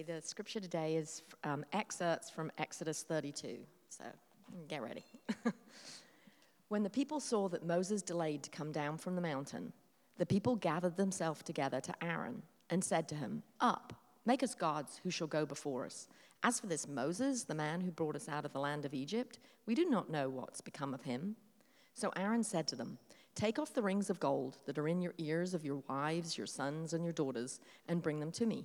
Okay, the scripture today is um, excerpts from Exodus 32. So get ready. when the people saw that Moses delayed to come down from the mountain, the people gathered themselves together to Aaron and said to him, Up, make us gods who shall go before us. As for this Moses, the man who brought us out of the land of Egypt, we do not know what's become of him. So Aaron said to them, Take off the rings of gold that are in your ears of your wives, your sons, and your daughters, and bring them to me.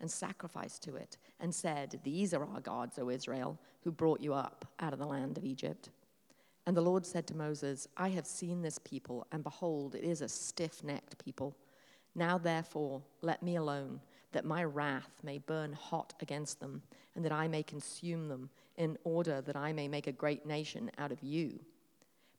and sacrificed to it, and said, These are our gods, O Israel, who brought you up out of the land of Egypt. And the Lord said to Moses, I have seen this people, and behold, it is a stiff necked people. Now, therefore, let me alone, that my wrath may burn hot against them, and that I may consume them, in order that I may make a great nation out of you.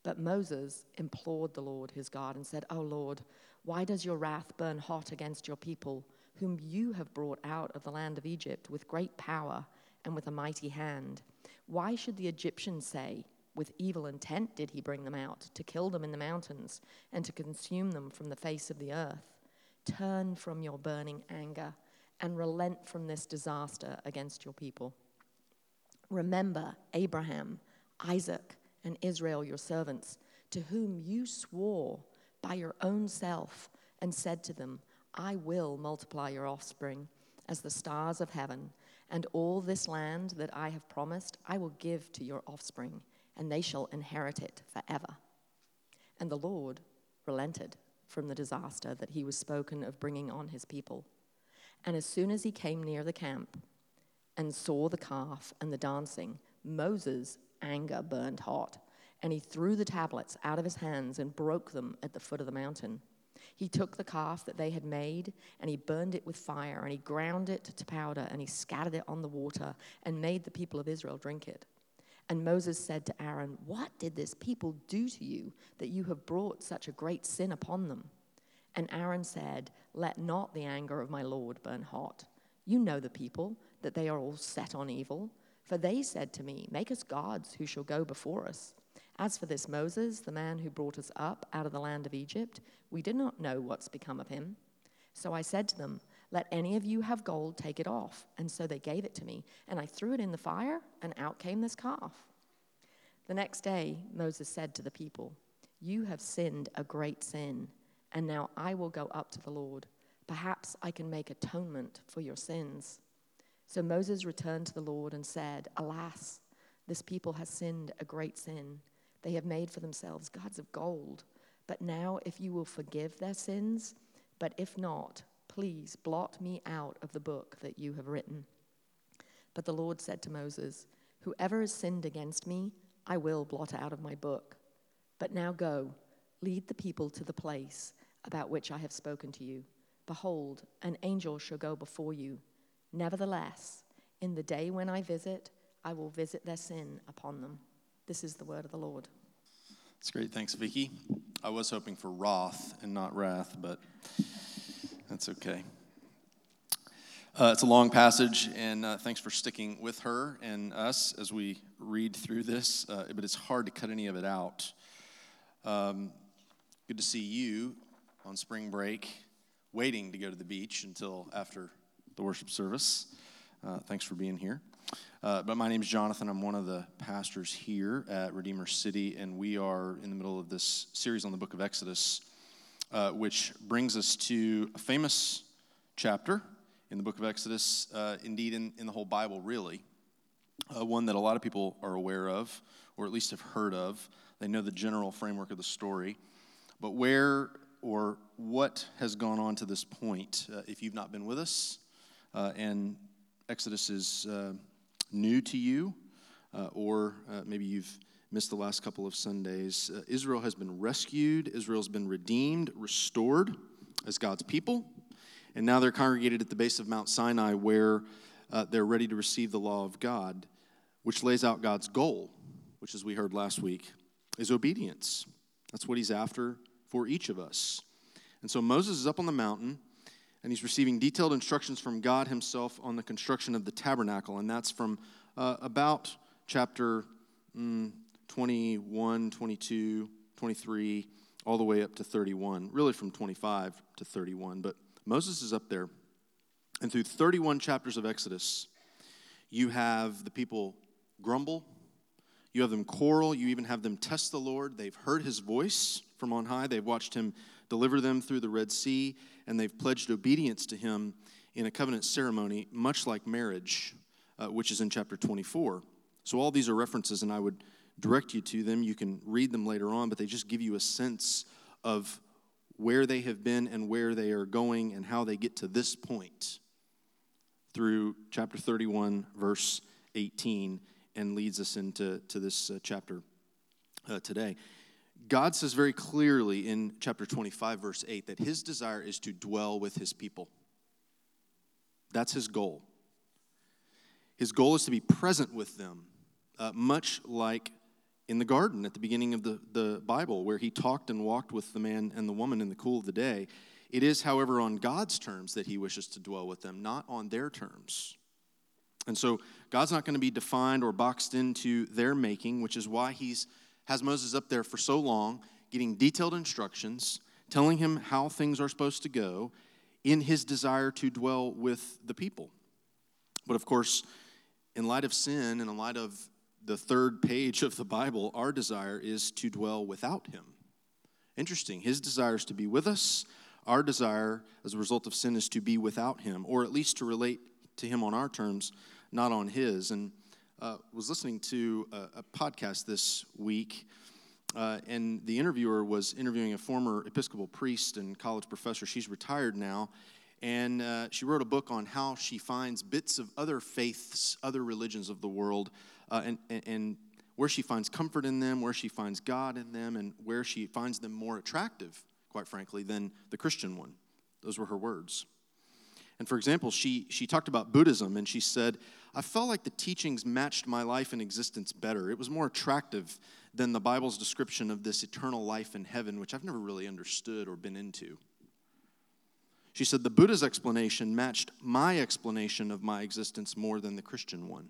But Moses implored the Lord his God and said, O Lord, why does your wrath burn hot against your people? Whom you have brought out of the land of Egypt with great power and with a mighty hand. Why should the Egyptians say, With evil intent did he bring them out, to kill them in the mountains and to consume them from the face of the earth? Turn from your burning anger and relent from this disaster against your people. Remember Abraham, Isaac, and Israel, your servants, to whom you swore by your own self and said to them, I will multiply your offspring as the stars of heaven, and all this land that I have promised I will give to your offspring, and they shall inherit it forever. And the Lord relented from the disaster that he was spoken of bringing on his people. And as soon as he came near the camp and saw the calf and the dancing, Moses' anger burned hot, and he threw the tablets out of his hands and broke them at the foot of the mountain. He took the calf that they had made and he burned it with fire and he ground it to powder and he scattered it on the water and made the people of Israel drink it. And Moses said to Aaron, What did this people do to you that you have brought such a great sin upon them? And Aaron said, Let not the anger of my Lord burn hot. You know the people, that they are all set on evil. For they said to me, Make us gods who shall go before us. As for this Moses, the man who brought us up out of the land of Egypt, we did not know what's become of him. So I said to them, Let any of you have gold, take it off. And so they gave it to me, and I threw it in the fire, and out came this calf. The next day, Moses said to the people, You have sinned a great sin, and now I will go up to the Lord. Perhaps I can make atonement for your sins. So Moses returned to the Lord and said, Alas, this people has sinned a great sin. They have made for themselves gods of gold. But now, if you will forgive their sins, but if not, please blot me out of the book that you have written. But the Lord said to Moses, Whoever has sinned against me, I will blot out of my book. But now go, lead the people to the place about which I have spoken to you. Behold, an angel shall go before you. Nevertheless, in the day when I visit, I will visit their sin upon them. This is the word of the Lord. That's great. Thanks, Vicki. I was hoping for wrath and not wrath, but that's okay. Uh, it's a long passage, and uh, thanks for sticking with her and us as we read through this, uh, but it's hard to cut any of it out. Um, good to see you on spring break, waiting to go to the beach until after the worship service. Uh, thanks for being here. Uh, but my name is Jonathan. I'm one of the pastors here at Redeemer City, and we are in the middle of this series on the book of Exodus, uh, which brings us to a famous chapter in the book of Exodus, uh, indeed, in, in the whole Bible, really. Uh, one that a lot of people are aware of, or at least have heard of. They know the general framework of the story. But where or what has gone on to this point uh, if you've not been with us and Exodus is uh, new to you, uh, or uh, maybe you've missed the last couple of Sundays. Uh, Israel has been rescued, Israel's been redeemed, restored as God's people, and now they're congregated at the base of Mount Sinai where they're ready to receive the law of God, which lays out God's goal, which, as we heard last week, is obedience. That's what he's after for each of us. And so Moses is up on the mountain and he's receiving detailed instructions from God himself on the construction of the tabernacle. And that's from uh, about chapter mm, 21, 22, 23, all the way up to 31, really from 25 to 31. But Moses is up there. And through 31 chapters of Exodus, you have the people grumble, you have them quarrel. You even have them test the Lord. They've heard his voice from on high. They've watched him deliver them through the Red Sea, and they've pledged obedience to him in a covenant ceremony, much like marriage, uh, which is in chapter 24. So, all these are references, and I would direct you to them. You can read them later on, but they just give you a sense of where they have been and where they are going and how they get to this point through chapter 31, verse 18 and leads us into to this uh, chapter uh, today. God says very clearly in chapter 25, verse 8, that his desire is to dwell with his people. That's his goal. His goal is to be present with them, uh, much like in the garden at the beginning of the, the Bible, where he talked and walked with the man and the woman in the cool of the day. It is, however, on God's terms that he wishes to dwell with them, not on their terms. And so God's not going to be defined or boxed into their making, which is why he's has Moses up there for so long, getting detailed instructions, telling him how things are supposed to go in his desire to dwell with the people. But of course, in light of sin and in light of the third page of the Bible, our desire is to dwell without him. Interesting. His desire is to be with us. Our desire, as a result of sin, is to be without him, or at least to relate to him on our terms, not on his. And uh, was listening to a, a podcast this week, uh, and the interviewer was interviewing a former Episcopal priest and college professor. She's retired now, and uh, she wrote a book on how she finds bits of other faiths, other religions of the world, uh, and, and, and where she finds comfort in them, where she finds God in them, and where she finds them more attractive, quite frankly, than the Christian one. Those were her words. And for example, she, she talked about Buddhism and she said, I felt like the teachings matched my life and existence better. It was more attractive than the Bible's description of this eternal life in heaven, which I've never really understood or been into. She said, The Buddha's explanation matched my explanation of my existence more than the Christian one.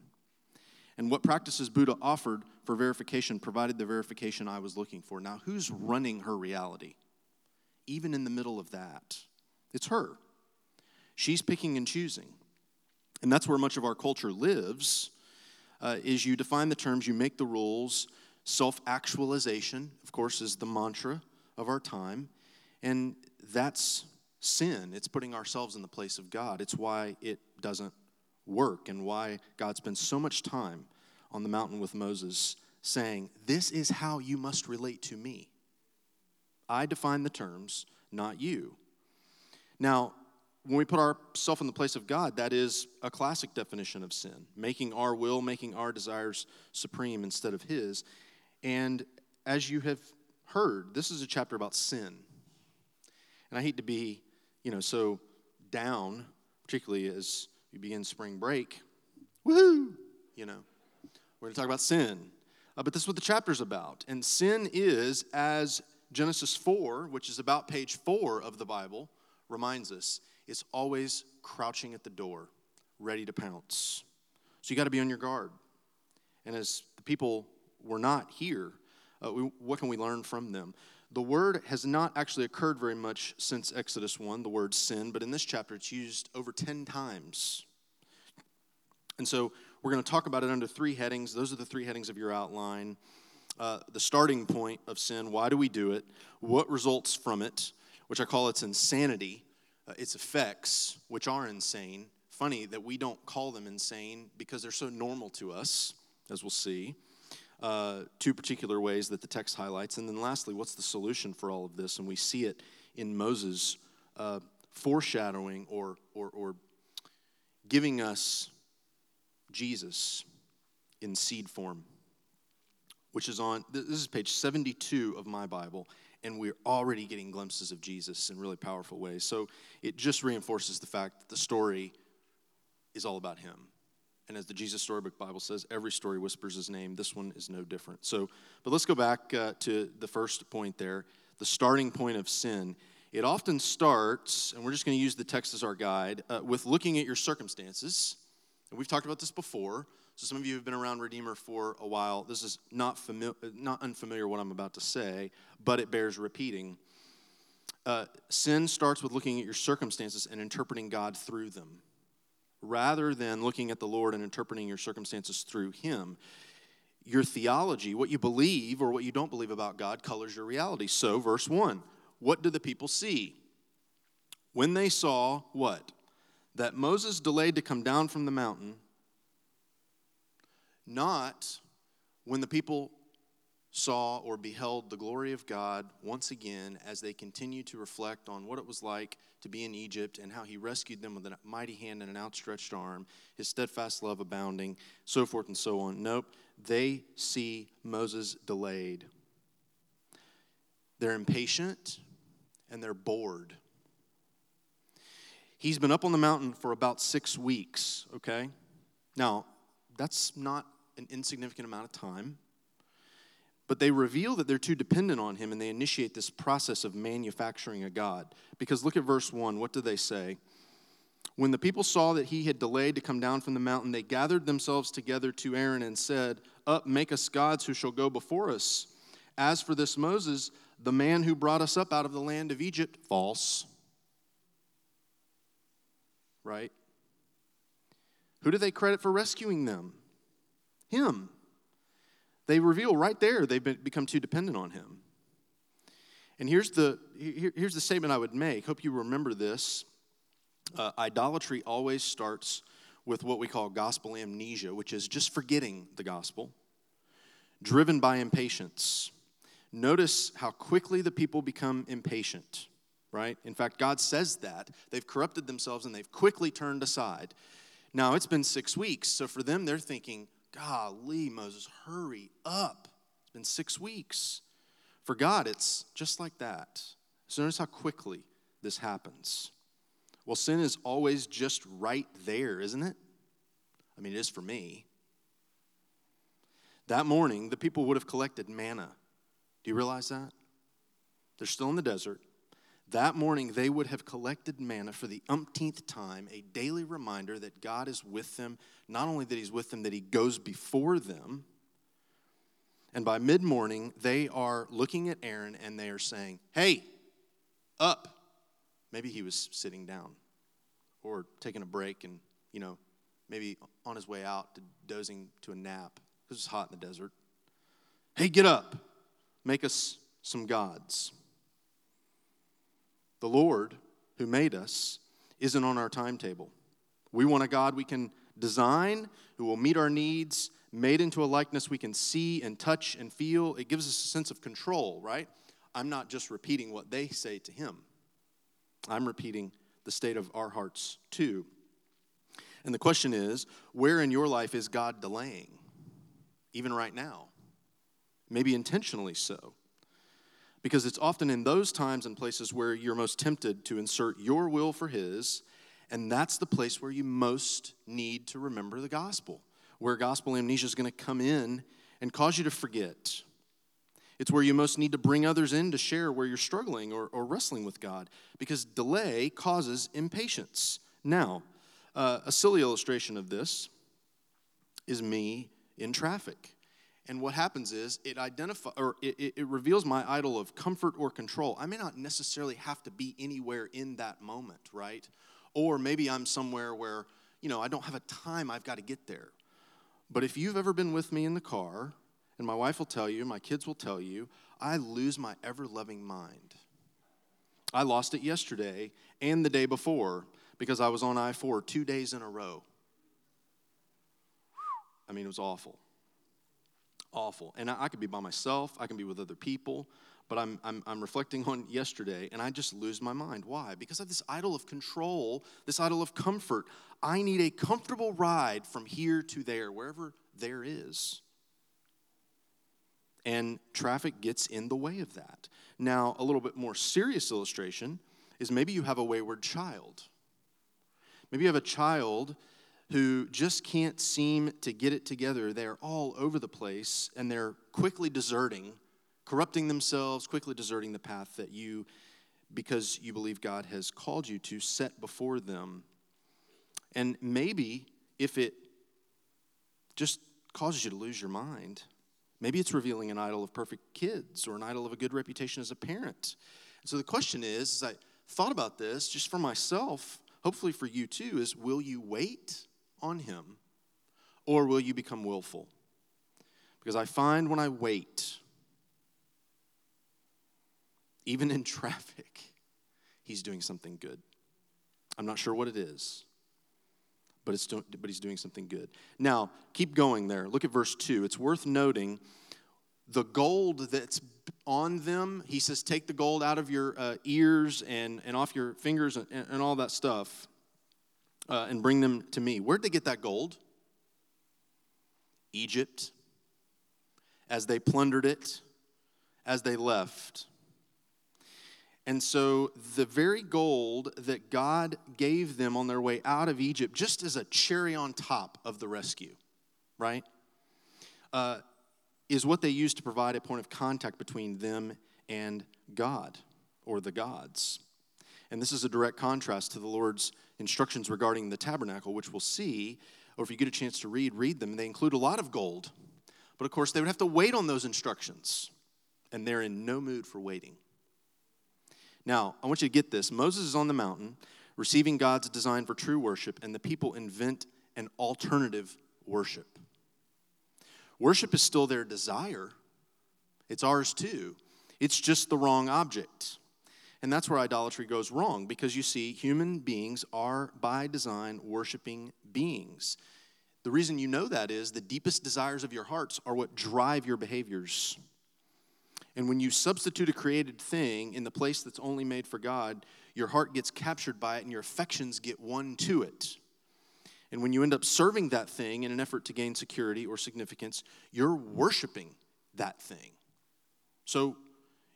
And what practices Buddha offered for verification provided the verification I was looking for. Now, who's running her reality? Even in the middle of that, it's her. She's picking and choosing. And that's where much of our culture lives, uh, is you define the terms, you make the rules. Self-actualization, of course, is the mantra of our time. And that's sin. It's putting ourselves in the place of God. It's why it doesn't work and why God spends so much time on the mountain with Moses saying, This is how you must relate to me. I define the terms, not you. Now, when we put ourselves in the place of God, that is a classic definition of sin, making our will, making our desires supreme instead of His. And as you have heard, this is a chapter about sin. And I hate to be, you know, so down, particularly as we begin spring break. Woohoo! You know, we're going to talk about sin. Uh, but this is what the chapter's about. And sin is, as Genesis 4, which is about page 4 of the Bible, reminds us, is always crouching at the door, ready to pounce. So you got to be on your guard. And as the people were not here, uh, we, what can we learn from them? The word has not actually occurred very much since Exodus 1, the word sin, but in this chapter it's used over 10 times. And so we're going to talk about it under three headings. Those are the three headings of your outline. Uh, the starting point of sin, why do we do it? What results from it, which I call its insanity its effects, which are insane. Funny that we don't call them insane because they're so normal to us, as we'll see. Uh, two particular ways that the text highlights. And then lastly, what's the solution for all of this? And we see it in Moses, uh, foreshadowing or, or, or giving us Jesus in seed form, which is on, this is page 72 of my Bible, and we're already getting glimpses of Jesus in really powerful ways. So it just reinforces the fact that the story is all about him. And as the Jesus Storybook Bible says, every story whispers his name. This one is no different. So, but let's go back uh, to the first point there the starting point of sin. It often starts, and we're just going to use the text as our guide, uh, with looking at your circumstances. And we've talked about this before. So some of you have been around Redeemer for a while. This is not, familiar, not unfamiliar what I'm about to say, but it bears repeating. Uh, sin starts with looking at your circumstances and interpreting God through them, rather than looking at the Lord and interpreting your circumstances through Him. Your theology, what you believe or what you don't believe about God, colors your reality. So, verse 1 what do the people see? When they saw what? That Moses delayed to come down from the mountain not when the people saw or beheld the glory of God once again as they continued to reflect on what it was like to be in Egypt and how he rescued them with a mighty hand and an outstretched arm, his steadfast love abounding, so forth and so on. Nope, they see Moses delayed. They're impatient and they're bored. He's been up on the mountain for about six weeks, okay? Now, that's not an insignificant amount of time. But they reveal that they're too dependent on him and they initiate this process of manufacturing a God. Because look at verse 1. What do they say? When the people saw that he had delayed to come down from the mountain, they gathered themselves together to Aaron and said, Up, make us gods who shall go before us. As for this Moses, the man who brought us up out of the land of Egypt, false. Right? Who do they credit for rescuing them? Him. They reveal right there they've been, become too dependent on Him. And here's the, here, here's the statement I would make. Hope you remember this. Uh, idolatry always starts with what we call gospel amnesia, which is just forgetting the gospel, driven by impatience. Notice how quickly the people become impatient, right? In fact, God says that. They've corrupted themselves and they've quickly turned aside. Now, it's been six weeks, so for them, they're thinking, Golly, Moses, hurry up. It's been six weeks. For God, it's just like that. So notice how quickly this happens. Well, sin is always just right there, isn't it? I mean, it is for me. That morning, the people would have collected manna. Do you realize that? They're still in the desert. That morning, they would have collected manna for the umpteenth time, a daily reminder that God is with them. Not only that He's with them, that He goes before them. And by mid morning, they are looking at Aaron and they are saying, Hey, up. Maybe he was sitting down or taking a break and, you know, maybe on his way out to dozing to a nap because it's hot in the desert. Hey, get up. Make us some gods. The Lord who made us isn't on our timetable. We want a God we can design, who will meet our needs, made into a likeness we can see and touch and feel. It gives us a sense of control, right? I'm not just repeating what they say to Him, I'm repeating the state of our hearts too. And the question is where in your life is God delaying? Even right now. Maybe intentionally so because it's often in those times and places where you're most tempted to insert your will for His, and that's the place where you most need to remember the gospel, where gospel amnesia is going to come in and cause you to forget. It's where you most need to bring others in to share where you're struggling or, or wrestling with God, because delay causes impatience. Now, uh, a silly illustration of this is me in traffic. And what happens is it identifies or it, it, reveals my idol of comfort or control. I may not necessarily have to be anywhere in that moment, right? Or maybe I'm somewhere where, you know, I don't have a time, I've got to get there. But if you've ever been with me in the car, and my wife will tell you, my kids will tell you, I lose my ever loving mind. I lost it yesterday and the day before because I was on I 4 two days in a row. I mean, it was awful awful. And I, I could be by myself, I can be with other people, but I'm, I'm, I'm reflecting on yesterday and I just lose my mind. Why? Because I have this idol of control, this idol of comfort. I need a comfortable ride from here to there, wherever there is. And traffic gets in the way of that. Now, a little bit more serious illustration is maybe you have a wayward child. Maybe you have a child who just can't seem to get it together. They're all over the place and they're quickly deserting, corrupting themselves, quickly deserting the path that you, because you believe God has called you to, set before them. And maybe if it just causes you to lose your mind, maybe it's revealing an idol of perfect kids or an idol of a good reputation as a parent. So the question is, as I thought about this, just for myself, hopefully for you too, is will you wait on Him or will you become willful? Because I find when I wait, even in traffic, He's doing something good. I'm not sure what it is, but, it's do- but He's doing something good. Now, keep going there. Look at verse 2. It's worth noting the gold that's on them. He says, Take the gold out of your uh, ears and, and off your fingers and, and all that stuff uh, and bring them to me. Where'd they get that gold? Egypt, as they plundered it, as they left. And so, the very gold that God gave them on their way out of Egypt, just as a cherry on top of the rescue, right, uh, is what they used to provide a point of contact between them and God or the gods. And this is a direct contrast to the Lord's instructions regarding the tabernacle, which we'll see, or if you get a chance to read, read them. They include a lot of gold. But of course, they would have to wait on those instructions, and they're in no mood for waiting. Now, I want you to get this Moses is on the mountain, receiving God's design for true worship, and the people invent an alternative worship. Worship is still their desire, it's ours too. It's just the wrong object. And that's where idolatry goes wrong because you see, human beings are by design worshiping beings. The reason you know that is the deepest desires of your hearts are what drive your behaviors. And when you substitute a created thing in the place that's only made for God, your heart gets captured by it and your affections get won to it. And when you end up serving that thing in an effort to gain security or significance, you're worshiping that thing. So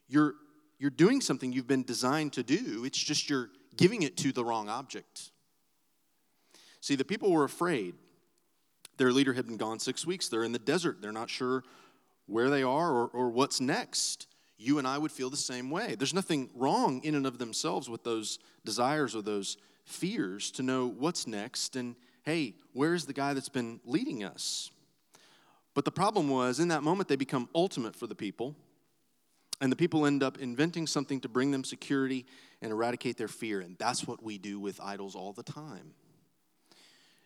you're you're doing something you've been designed to do, it's just you're giving it to the wrong object. See, the people were afraid. Their leader had been gone six weeks. They're in the desert. They're not sure where they are or, or what's next. You and I would feel the same way. There's nothing wrong in and of themselves with those desires or those fears to know what's next and, hey, where's the guy that's been leading us? But the problem was, in that moment, they become ultimate for the people and the people end up inventing something to bring them security and eradicate their fear. And that's what we do with idols all the time.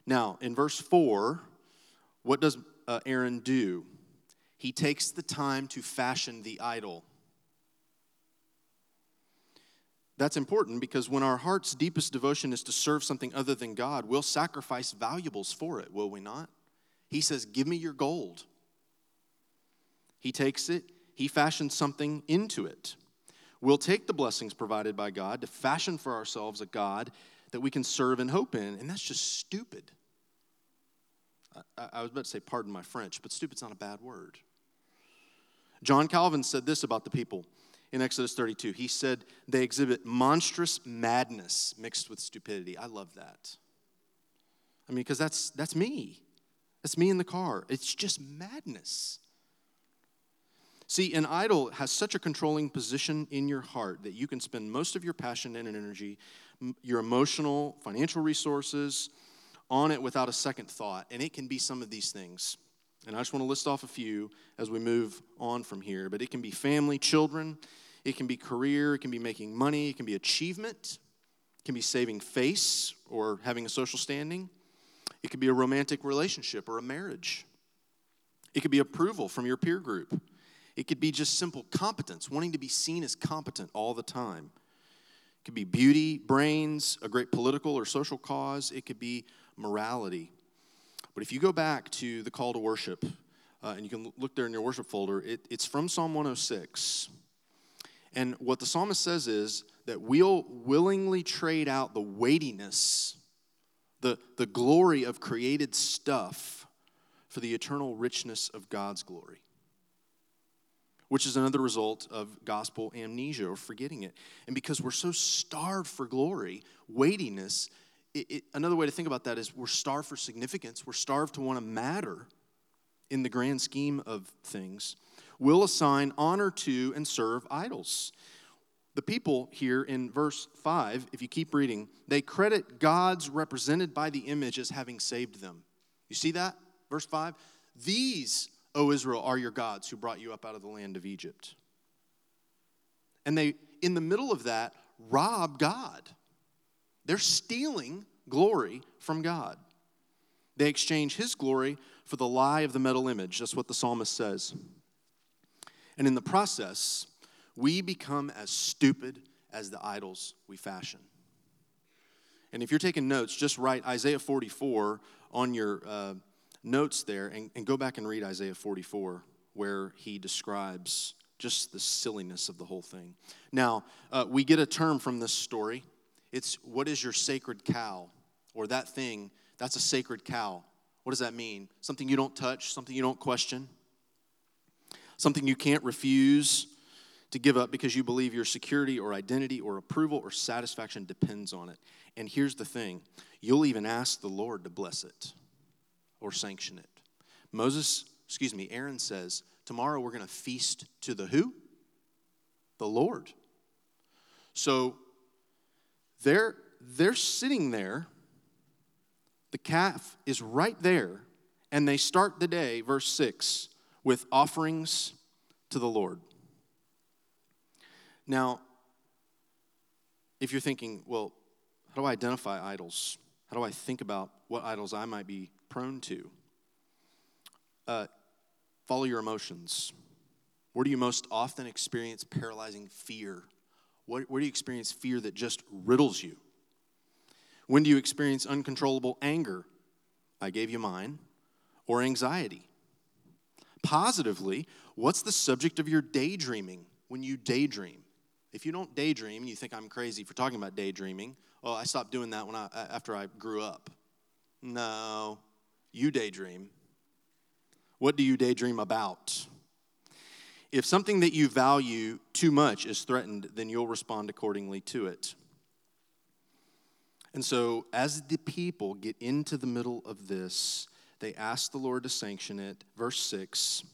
Now, in verse 4, what does uh, Aaron do? He takes the time to fashion the idol. That's important because when our heart's deepest devotion is to serve something other than God, we'll sacrifice valuables for it, will we not? He says, Give me your gold. He takes it, he fashioned something into it. We'll take the blessings provided by God to fashion for ourselves a God that we can serve and hope in, and that's just stupid. I, I was about to say, pardon my French, but stupid's not a bad word. John Calvin said this about the people in Exodus 32. He said, They exhibit monstrous madness mixed with stupidity. I love that. I mean, because that's, that's me. That's me in the car. It's just madness. See, an idol has such a controlling position in your heart that you can spend most of your passion and energy, your emotional, financial resources on it without a second thought. And it can be some of these things. And I just want to list off a few as we move on from here. But it can be family, children, it can be career, it can be making money, it can be achievement, it can be saving face or having a social standing, it could be a romantic relationship or a marriage, it could be approval from your peer group. It could be just simple competence, wanting to be seen as competent all the time. It could be beauty, brains, a great political or social cause. It could be morality. But if you go back to the call to worship, uh, and you can look there in your worship folder, it, it's from Psalm 106. And what the psalmist says is that we'll willingly trade out the weightiness, the, the glory of created stuff for the eternal richness of God's glory which is another result of gospel amnesia or forgetting it. And because we're so starved for glory, weightiness, it, it, another way to think about that is we're starved for significance, we're starved to want to matter in the grand scheme of things. We'll assign honor to and serve idols. The people here in verse 5, if you keep reading, they credit gods represented by the image as having saved them. You see that? Verse 5? These O Israel, are your gods who brought you up out of the land of Egypt. And they, in the middle of that, rob God. They're stealing glory from God. They exchange his glory for the lie of the metal image. That's what the psalmist says. And in the process, we become as stupid as the idols we fashion. And if you're taking notes, just write Isaiah 44 on your uh, notes there and, and go back and read Isaiah 44, where he describes just the silliness of the whole thing. Now, uh, we get a term from this story. It's what is your sacred cow? Or that thing, that's a sacred cow. What does that mean? Something you don't touch, something you don't question, something you can't refuse to give up because you believe your security or identity or approval or satisfaction depends on it. And here's the thing you'll even ask the Lord to bless it or sanction it. Moses, excuse me, Aaron says, Tomorrow we're going to feast to the who? The Lord. So they're, they're sitting there. The calf is right there. And they start the day, verse 6, with offerings to the Lord. Now, if you're thinking, well, how do I identify idols? How do I think about what idols I might be prone to. Uh, follow your emotions. Where do you most often experience paralyzing fear? Where, where do you experience fear that just riddles you? When do you experience uncontrollable anger? I gave you mine. Or anxiety? Positively, what's the subject of your daydreaming when you daydream? If you don't daydream, you think I'm crazy for talking about daydreaming. Oh, I stopped doing that when I, after I grew up. No, you daydream. What do you daydream about? If something that you value too much is threatened, then you'll respond accordingly to it. And so, as the people get into the middle of this, they ask the Lord to sanction it. Verse 6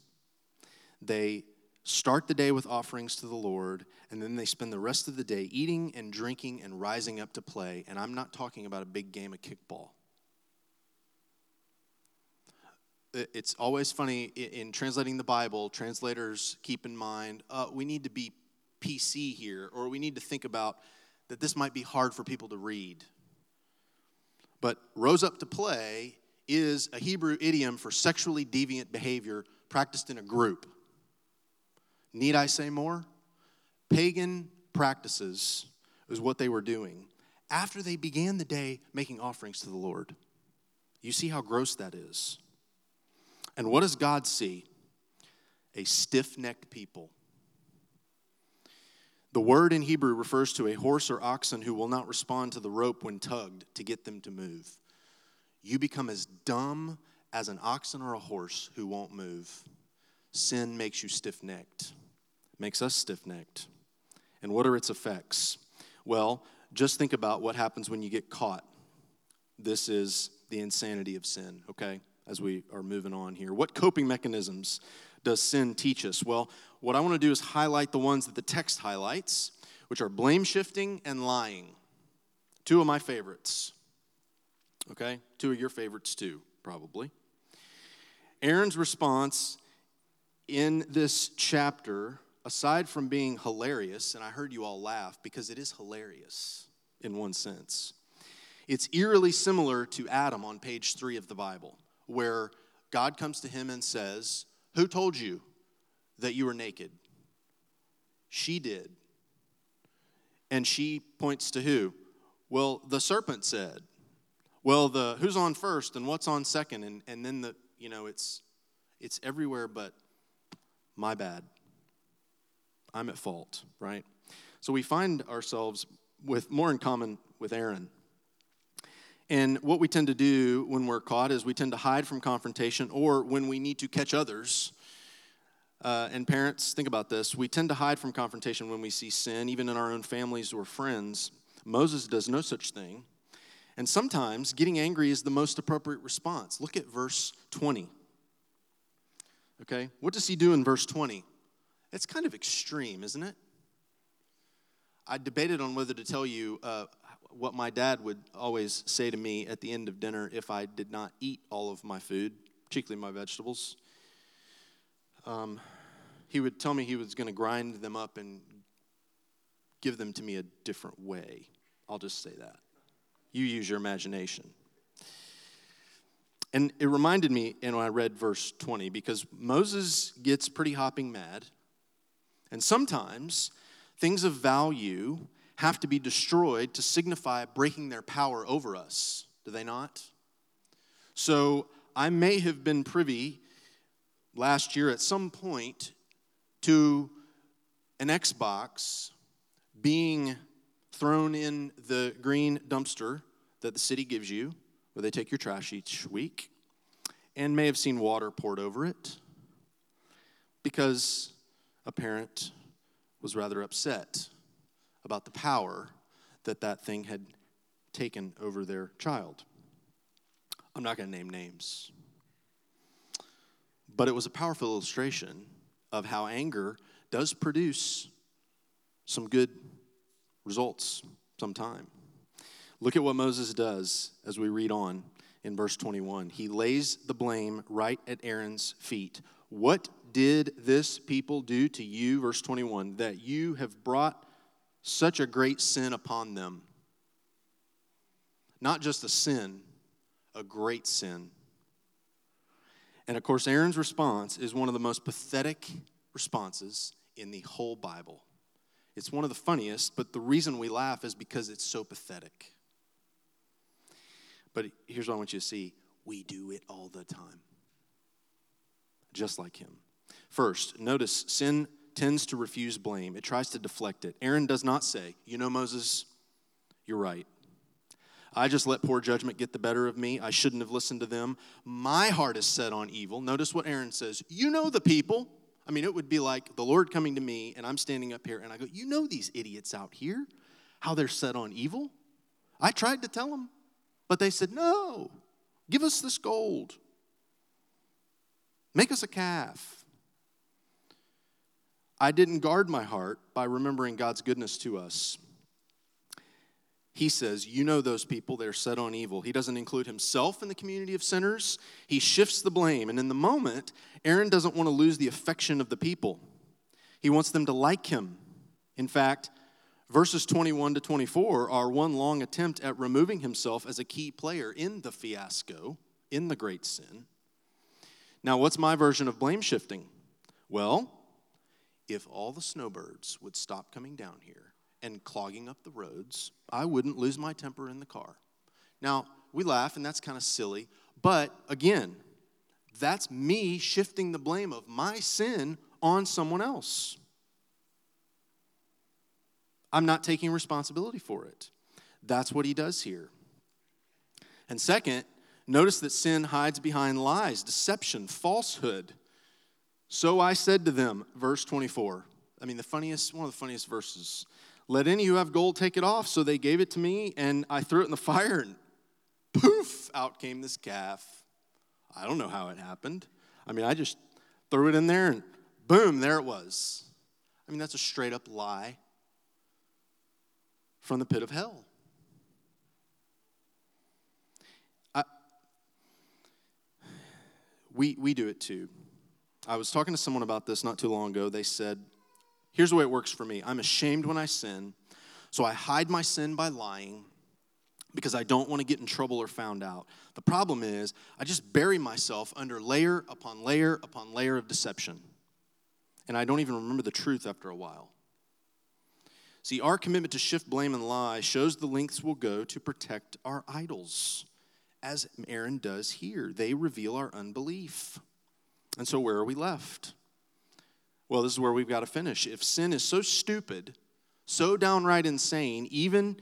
they start the day with offerings to the Lord, and then they spend the rest of the day eating and drinking and rising up to play. And I'm not talking about a big game of kickball. It's always funny in translating the Bible, translators keep in mind uh, we need to be PC here, or we need to think about that this might be hard for people to read. But rose up to play is a Hebrew idiom for sexually deviant behavior practiced in a group. Need I say more? Pagan practices is what they were doing after they began the day making offerings to the Lord. You see how gross that is. And what does God see? A stiff necked people. The word in Hebrew refers to a horse or oxen who will not respond to the rope when tugged to get them to move. You become as dumb as an oxen or a horse who won't move. Sin makes you stiff necked, makes us stiff necked. And what are its effects? Well, just think about what happens when you get caught. This is the insanity of sin, okay? As we are moving on here. What coping mechanisms does sin teach us? Well, what I want to do is highlight the ones that the text highlights, which are blame shifting and lying. Two of my favorites. Okay? Two of your favorites too, probably. Aaron's response in this chapter, aside from being hilarious, and I heard you all laugh because it is hilarious in one sense, it's eerily similar to Adam on page three of the Bible where God comes to him and says, Who told you that you were naked? She did. And she points to who? Well, the serpent said. Well, the who's on first and what's on second? And, and then the, you know, it's it's everywhere but my bad. I'm at fault, right? So we find ourselves with more in common with Aaron. And what we tend to do when we're caught is we tend to hide from confrontation, or when we need to catch others. Uh, and parents, think about this. We tend to hide from confrontation when we see sin, even in our own families or friends. Moses does no such thing. And sometimes getting angry is the most appropriate response. Look at verse 20. Okay, what does he do in verse 20? It's kind of extreme, isn't it? I debated on whether to tell you uh, what my dad would always say to me at the end of dinner if I did not eat all of my food, particularly my vegetables. Um, he would tell me he was going to grind them up and give them to me a different way. I'll just say that. You use your imagination. And it reminded me, and when I read verse 20, because Moses gets pretty hopping mad. And sometimes things of value have to be destroyed to signify breaking their power over us, do they not? So I may have been privy last year at some point to an Xbox being thrown in the green dumpster that the city gives you, where they take your trash each week, and may have seen water poured over it because a parent was rather upset about the power that that thing had taken over their child. I'm not going to name names. But it was a powerful illustration of how anger does produce some good results sometime. Look at what Moses does as we read on in verse 21. He lays the blame right at Aaron's feet. What did this people do to you, verse 21, that you have brought such a great sin upon them? Not just a sin, a great sin. And of course, Aaron's response is one of the most pathetic responses in the whole Bible. It's one of the funniest, but the reason we laugh is because it's so pathetic. But here's what I want you to see we do it all the time, just like him. First, notice sin tends to refuse blame, it tries to deflect it. Aaron does not say, You know, Moses, you're right. I just let poor judgment get the better of me. I shouldn't have listened to them. My heart is set on evil. Notice what Aaron says. You know the people. I mean, it would be like the Lord coming to me, and I'm standing up here, and I go, You know these idiots out here, how they're set on evil? I tried to tell them, but they said, No, give us this gold, make us a calf. I didn't guard my heart by remembering God's goodness to us. He says, You know those people, they're set on evil. He doesn't include himself in the community of sinners. He shifts the blame. And in the moment, Aaron doesn't want to lose the affection of the people, he wants them to like him. In fact, verses 21 to 24 are one long attempt at removing himself as a key player in the fiasco, in the great sin. Now, what's my version of blame shifting? Well, if all the snowbirds would stop coming down here and clogging up the roads, I wouldn't lose my temper in the car. Now, we laugh and that's kind of silly, but again, that's me shifting the blame of my sin on someone else. I'm not taking responsibility for it. That's what he does here. And second, notice that sin hides behind lies, deception, falsehood. So I said to them, verse 24. I mean, the funniest, one of the funniest verses. Let any who have gold take it off. So they gave it to me, and I threw it in the fire, and poof, out came this calf. I don't know how it happened. I mean, I just threw it in there, and boom, there it was. I mean, that's a straight up lie from the pit of hell. I, we, we do it too. I was talking to someone about this not too long ago. They said, Here's the way it works for me I'm ashamed when I sin, so I hide my sin by lying because I don't want to get in trouble or found out. The problem is, I just bury myself under layer upon layer upon layer of deception. And I don't even remember the truth after a while. See, our commitment to shift blame and lie shows the lengths we'll go to protect our idols, as Aaron does here. They reveal our unbelief. And so, where are we left? Well, this is where we've got to finish. If sin is so stupid, so downright insane, even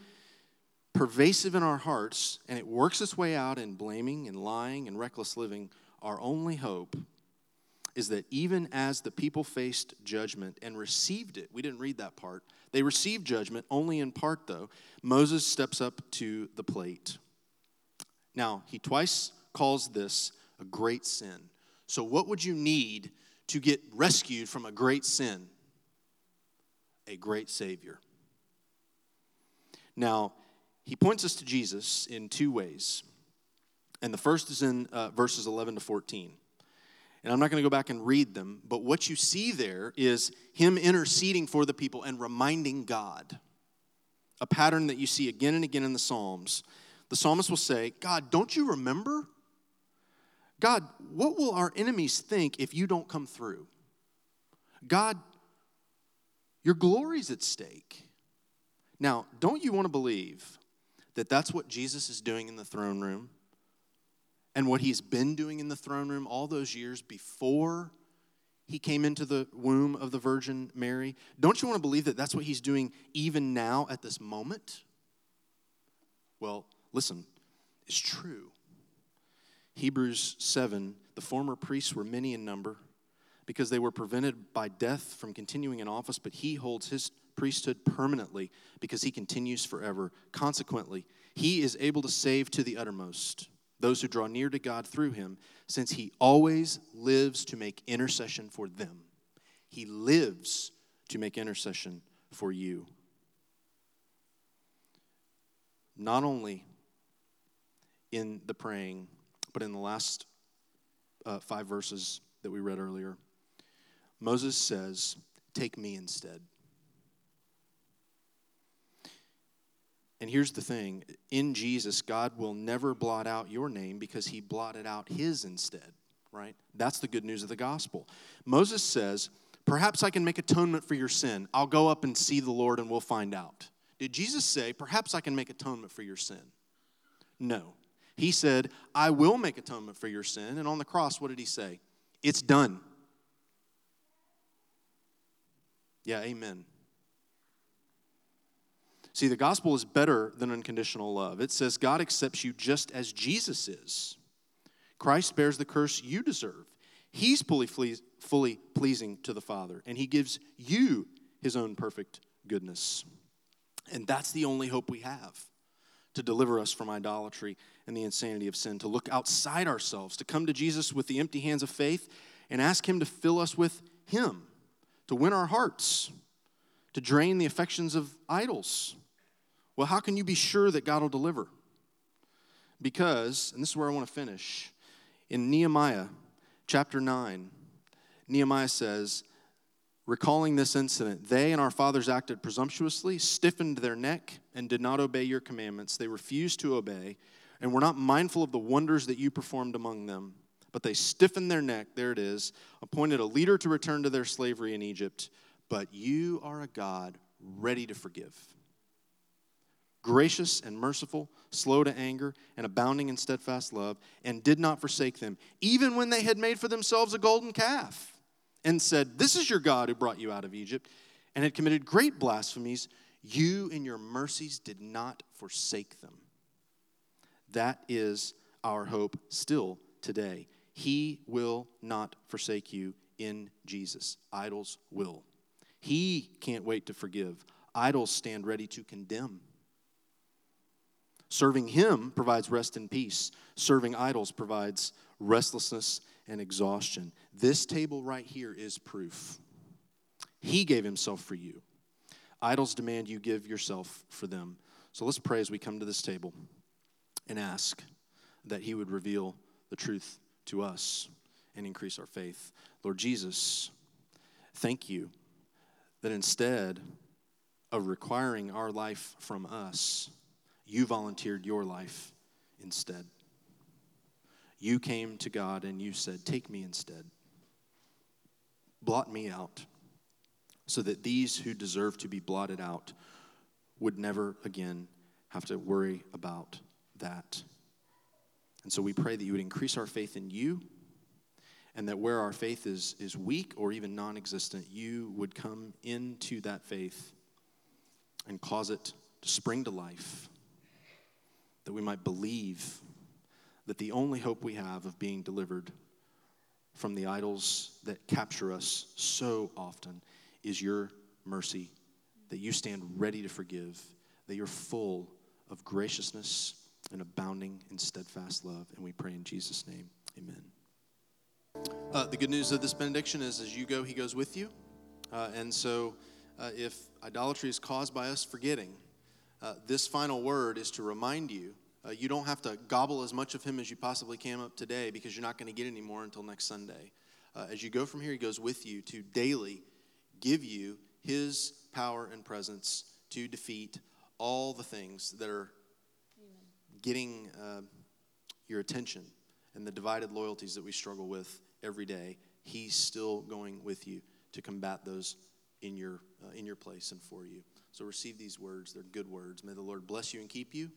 pervasive in our hearts, and it works its way out in blaming and lying and reckless living, our only hope is that even as the people faced judgment and received it, we didn't read that part, they received judgment only in part, though. Moses steps up to the plate. Now, he twice calls this a great sin. So, what would you need to get rescued from a great sin? A great Savior. Now, he points us to Jesus in two ways. And the first is in uh, verses 11 to 14. And I'm not going to go back and read them, but what you see there is him interceding for the people and reminding God. A pattern that you see again and again in the Psalms. The psalmist will say, God, don't you remember? God, what will our enemies think if you don't come through? God, your glory's at stake. Now, don't you want to believe that that's what Jesus is doing in the throne room? and what he's been doing in the throne room all those years before he came into the womb of the Virgin Mary. Don't you want to believe that that's what he's doing even now at this moment? Well, listen, it's true. Hebrews 7 the former priests were many in number because they were prevented by death from continuing in office, but he holds his priesthood permanently because he continues forever. Consequently, he is able to save to the uttermost those who draw near to God through him, since he always lives to make intercession for them. He lives to make intercession for you. Not only in the praying, but in the last uh, five verses that we read earlier, Moses says, Take me instead. And here's the thing in Jesus, God will never blot out your name because he blotted out his instead, right? That's the good news of the gospel. Moses says, Perhaps I can make atonement for your sin. I'll go up and see the Lord and we'll find out. Did Jesus say, Perhaps I can make atonement for your sin? No. He said, I will make atonement for your sin. And on the cross, what did he say? It's done. Yeah, amen. See, the gospel is better than unconditional love. It says God accepts you just as Jesus is. Christ bears the curse you deserve. He's fully, fully pleasing to the Father, and He gives you His own perfect goodness. And that's the only hope we have to deliver us from idolatry and the insanity of sin, to look outside ourselves, to come to Jesus with the empty hands of faith and ask Him to fill us with Him, to win our hearts, to drain the affections of idols well, how can you be sure that God will deliver? Because, and this is where I want to finish, in Nehemiah chapter 9, Nehemiah says, recalling this incident, they and our fathers acted presumptuously, stiffened their neck, and did not obey your commandments. They refused to obey, and were not mindful of the wonders that you performed among them. But they stiffened their neck, there it is, appointed a leader to return to their slavery in Egypt. But you are a God ready to forgive gracious and merciful, slow to anger, and abounding in steadfast love, and did not forsake them, even when they had made for themselves a golden calf, and said, This is your God who brought you out of Egypt, and had committed great blasphemies. You in your mercies did not forsake them. That is our hope still today. He will not forsake you in Jesus. Idols will. He can't wait to forgive. Idols stand ready to condemn. Serving Him provides rest and peace. Serving idols provides restlessness and exhaustion. This table right here is proof. He gave Himself for you. Idols demand you give yourself for them. So let's pray as we come to this table and ask that He would reveal the truth to us and increase our faith. Lord Jesus, thank you that instead of requiring our life from us, you volunteered your life instead. You came to God and you said, Take me instead. Blot me out so that these who deserve to be blotted out would never again have to worry about that. And so we pray that you would increase our faith in you and that where our faith is, is weak or even non existent, you would come into that faith and cause it to spring to life, that we might believe that the only hope we have of being delivered from the idols that capture us so often is your mercy, that you stand ready to forgive, that you're full of graciousness and abounding in steadfast love. And we pray in Jesus' name, amen. Uh, the good news of this benediction is as you go, he goes with you. Uh, and so uh, if idolatry is caused by us forgetting, uh, this final word is to remind you. Uh, you don't have to gobble as much of him as you possibly can up today because you're not going to get any more until next Sunday. Uh, as you go from here, he goes with you to daily give you his power and presence to defeat all the things that are getting uh, your attention and the divided loyalties that we struggle with every day. He's still going with you to combat those in your, uh, in your place and for you. So receive these words. They're good words. May the Lord bless you and keep you.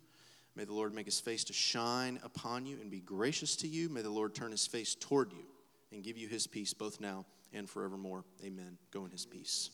May the Lord make his face to shine upon you and be gracious to you. May the Lord turn his face toward you and give you his peace both now and forevermore. Amen. Go in his peace.